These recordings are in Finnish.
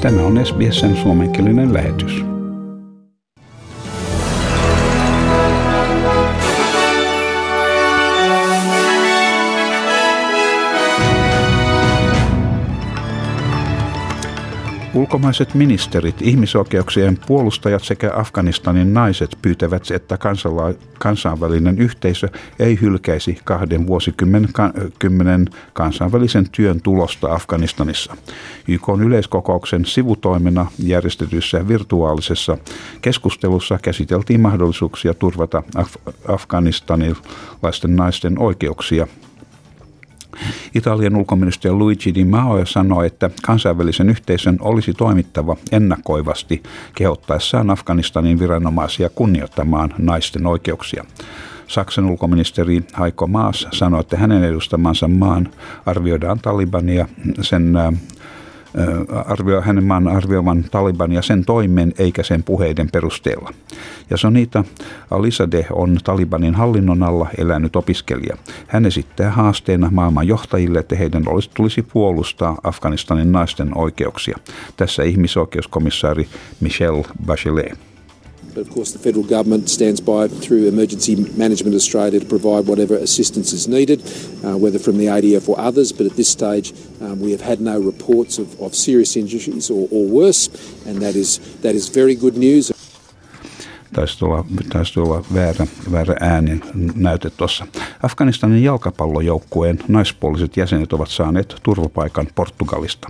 Tämä on SBSn suomenkielinen lähetys. Ulkomaiset ministerit, ihmisoikeuksien puolustajat sekä Afganistanin naiset pyytävät, että kansala- kansainvälinen yhteisö ei hylkäisi kahden vuosikymmenen kansainvälisen työn tulosta Afganistanissa. YK yleiskokouksen sivutoimena järjestetyssä virtuaalisessa keskustelussa käsiteltiin mahdollisuuksia turvata Af- afganistanilaisten naisten oikeuksia Italian ulkoministeri Luigi Di Maio sanoi, että kansainvälisen yhteisön olisi toimittava ennakoivasti kehottaessaan Afganistanin viranomaisia kunnioittamaan naisten oikeuksia. Saksan ulkoministeri Heiko Maas sanoi, että hänen edustamansa maan arvioidaan Talibania sen arvio, hänen maan arvioivan Taliban ja sen toimen eikä sen puheiden perusteella. Ja Sonita Alisade on Talibanin hallinnon alla elänyt opiskelija. Hän esittää haasteena maailman johtajille, että heidän olisi, tulisi puolustaa Afganistanin naisten oikeuksia. Tässä ihmisoikeuskomissaari Michelle Bachelet. But of course, the federal government stands by through Emergency Management Australia to provide whatever assistance is needed, uh, whether from the ADF or others. But at this stage, um, we have had no reports of, of serious injuries or, or worse, and that is that is very good news. taisi olla, taisi olla väärä, väärä ääni näyte tuossa. Afganistanin jalkapallojoukkueen naispuoliset jäsenet ovat saaneet turvapaikan Portugalista.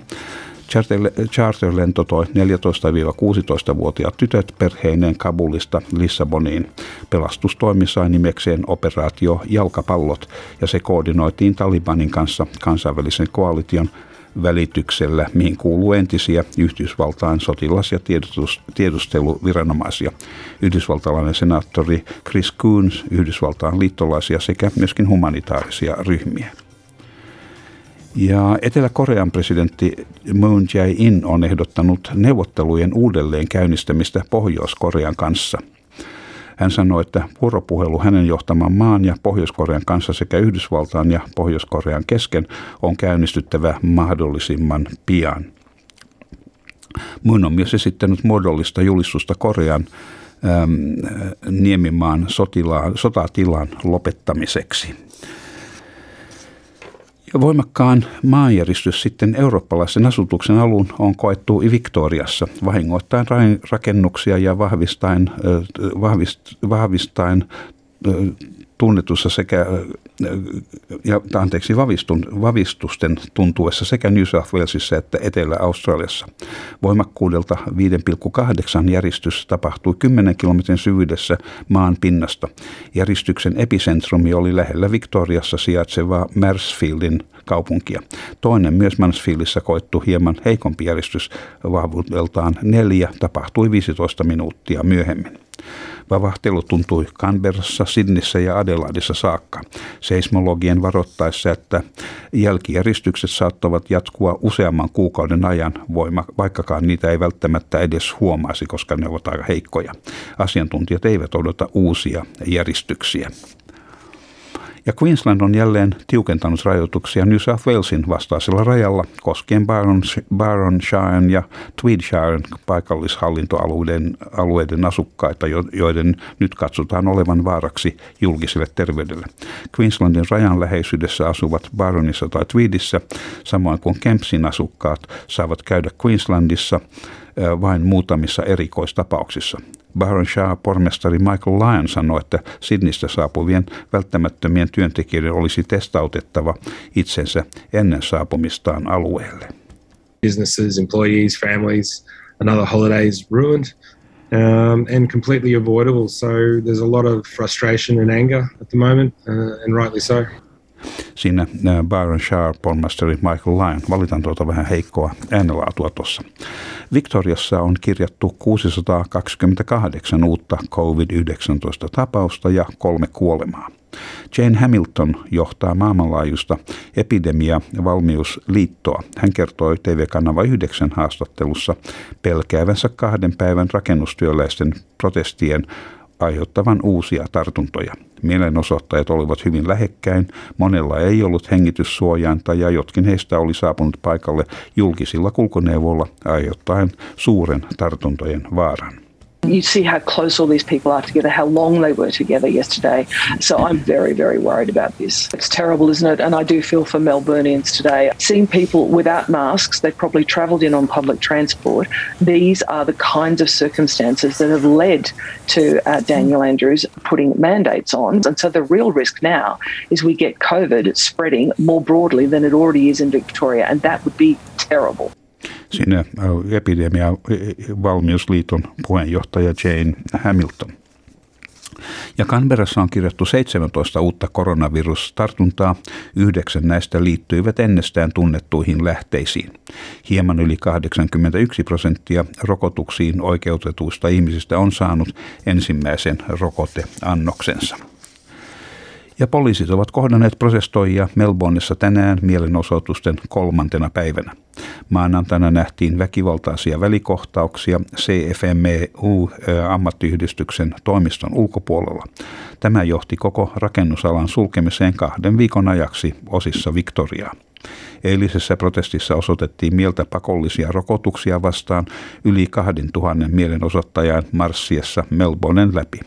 Charterlento toi 14-16-vuotiaat tytöt perheineen Kabulista Lissaboniin. Pelastustoimi sai nimekseen operaatio Jalkapallot ja se koordinoitiin Talibanin kanssa kansainvälisen koalition välityksellä, mihin kuuluu entisiä Yhdysvaltain sotilas- ja tiedusteluviranomaisia. Yhdysvaltalainen senaattori Chris Coons, Yhdysvaltain liittolaisia sekä myöskin humanitaarisia ryhmiä. Ja Etelä-Korean presidentti Moon Jae-in on ehdottanut neuvottelujen uudelleen käynnistämistä Pohjois-Korean kanssa. Hän sanoi, että vuoropuhelu hänen johtaman maan ja Pohjois-Korean kanssa sekä Yhdysvaltain ja Pohjois-Korean kesken on käynnistyttävä mahdollisimman pian. Moon on myös esittänyt muodollista julistusta Korean äm, niemimaan sotila, sotatilan lopettamiseksi. Ja voimakkaan maanjäristys sitten eurooppalaisen asutuksen alun on koettu Victoriassa vahingoittaen rakennuksia ja vahvistaen, vahvistaen tunnetussa sekä, ja, anteeksi, vavistun, vavistusten tuntuessa sekä New South Walesissa että Etelä-Australiassa. Voimakkuudelta 5,8 järistys tapahtui 10 kilometrin syvyydessä maan pinnasta. Järistyksen epicentrumi oli lähellä Victoriassa sijaitsevaa Marsfieldin kaupunkia. Toinen myös Mansfieldissa koettu hieman heikompi järjestys vahvuudeltaan neljä tapahtui 15 minuuttia myöhemmin. Vavahtelu tuntui Canberrassa, Sydneyssä ja Adelaidissa saakka. Seismologien varoittaessa, että jälkijäristykset saattavat jatkua useamman kuukauden ajan, voima, vaikkakaan niitä ei välttämättä edes huomaisi, koska ne ovat aika heikkoja. Asiantuntijat eivät odota uusia järjestyksiä. Ja Queensland on jälleen tiukentanut rajoituksia New South Walesin vastaisella rajalla koskien Baronshire ja Tweedshire paikallishallintoalueiden alueiden asukkaita, joiden nyt katsotaan olevan vaaraksi julkiselle terveydelle. Queenslandin rajan läheisyydessä asuvat Baronissa tai Tweedissä, samoin kuin Kempsin asukkaat, saavat käydä Queenslandissa vain muutamissa erikoistapauksissa. Shah pormestari Michael Lyon sanoi, että Sydneystä saapuvien välttämättömien työntekijöiden olisi testautettava itsensä ennen saapumistaan alueelle. Businesses, employees, families, another holiday is ruined um, and completely avoidable. So there's a lot of frustration and anger at the moment, uh, and rightly so siinä äh, Byron Shar, pormestari Michael Lyon. Valitan tuota vähän heikkoa äänenlaatua tuossa. Victoriassa on kirjattu 628 uutta COVID-19 tapausta ja kolme kuolemaa. Jane Hamilton johtaa maailmanlaajuista epidemia- ja valmiusliittoa. Hän kertoi TV-kanava 9 haastattelussa pelkäävänsä kahden päivän rakennustyöläisten protestien aiheuttavan uusia tartuntoja. Mielenosoittajat olivat hyvin lähekkäin, monella ei ollut hengityssuojainta ja jotkin heistä oli saapunut paikalle julkisilla kulkuneuvoilla aiheuttaen suuren tartuntojen vaaran. You see how close all these people are together, how long they were together yesterday. So I'm very, very worried about this. It's terrible, isn't it? And I do feel for Melburnians today. Seeing people without masks, they've probably travelled in on public transport. These are the kinds of circumstances that have led to uh, Daniel Andrews putting mandates on. And so the real risk now is we get COVID spreading more broadly than it already is in Victoria. And that would be terrible. Sinne äh, epidemia-valmiusliiton puheenjohtaja Jane Hamilton. Ja Canberrassa on kirjattu 17 uutta koronavirustartuntaa. Yhdeksän näistä liittyivät ennestään tunnettuihin lähteisiin. Hieman yli 81 prosenttia rokotuksiin oikeutetuista ihmisistä on saanut ensimmäisen rokoteannoksensa. Ja poliisit ovat kohdanneet protestoijia Melbourneissa tänään mielenosoitusten kolmantena päivänä. Maanantaina nähtiin väkivaltaisia välikohtauksia CFMEU-ammattiyhdistyksen toimiston ulkopuolella. Tämä johti koko rakennusalan sulkemiseen kahden viikon ajaksi osissa Victoriaa. Eilisessä protestissa osoitettiin mieltä pakollisia rokotuksia vastaan yli 2000 mielenosoittajan marssiessa Melbournen läpi.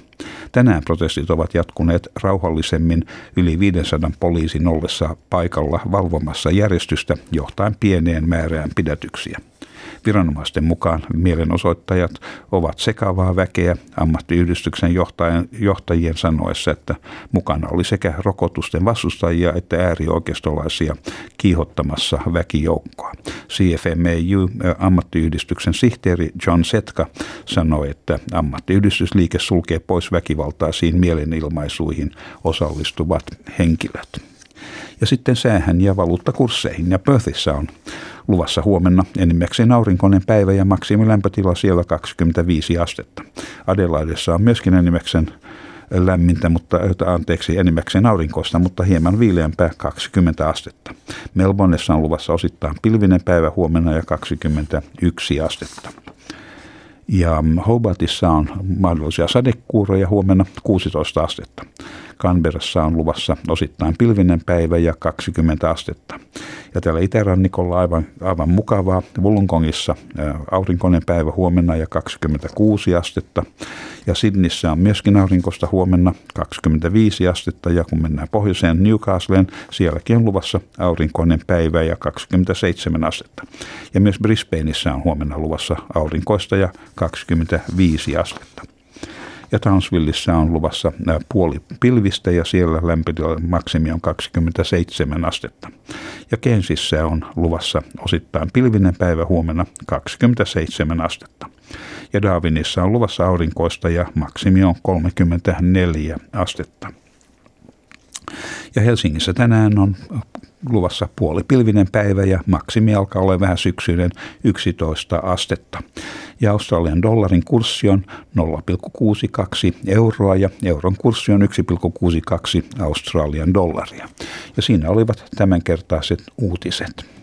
Tänään protestit ovat jatkuneet rauhallisemmin yli 500 poliisin ollessa paikalla valvomassa järjestystä johtaen pieneen määrään pidätyksiä. Viranomaisten mukaan mielenosoittajat ovat sekavaa väkeä ammattiyhdistyksen johtajien, sanoessa, että mukana oli sekä rokotusten vastustajia että äärioikeistolaisia kiihottamassa väkijoukkoa. CFMEU ammattiyhdistyksen sihteeri John Setka sanoi, että ammattiyhdistysliike sulkee pois väkivaltaisiin mielenilmaisuihin osallistuvat henkilöt. Ja sitten säähän ja valuuttakursseihin. Ja Perthissä on luvassa huomenna enimmäkseen aurinkoinen päivä ja maksimilämpötila siellä 25 astetta. Adelaidessa on myöskin enimmäkseen lämmintä, mutta anteeksi, enimmäkseen aurinkoista, mutta hieman viileämpää 20 astetta. Melbourneessa on luvassa osittain pilvinen päivä huomenna ja 21 astetta. Ja Hobartissa on mahdollisia sadekuuroja huomenna 16 astetta. Canberrassa on luvassa osittain pilvinen päivä ja 20 astetta. Ja täällä itärannikolla aivan, aivan mukavaa. Wollongongissa aurinkoinen päivä huomenna ja 26 astetta. Ja Sydneyssä on myöskin aurinkosta huomenna 25 astetta. Ja kun mennään pohjoiseen Newcastleen, sielläkin on luvassa aurinkoinen päivä ja 27 astetta. Ja myös Brisbaneissa on huomenna luvassa aurinkoista ja 25 astetta ja Townsvilleissa on luvassa puoli pilvistä ja siellä lämpötila maksimi on 27 astetta. Ja Kensissä on luvassa osittain pilvinen päivä huomenna 27 astetta. Ja Darwinissa on luvassa aurinkoista ja maksimi on 34 astetta. Ja Helsingissä tänään on luvassa puolipilvinen päivä ja maksimi alkaa olla vähän syksyinen 11 astetta. Ja Australian dollarin kurssi on 0,62 euroa ja euron kurssi on 1,62 Australian dollaria. Ja siinä olivat tämänkertaiset uutiset.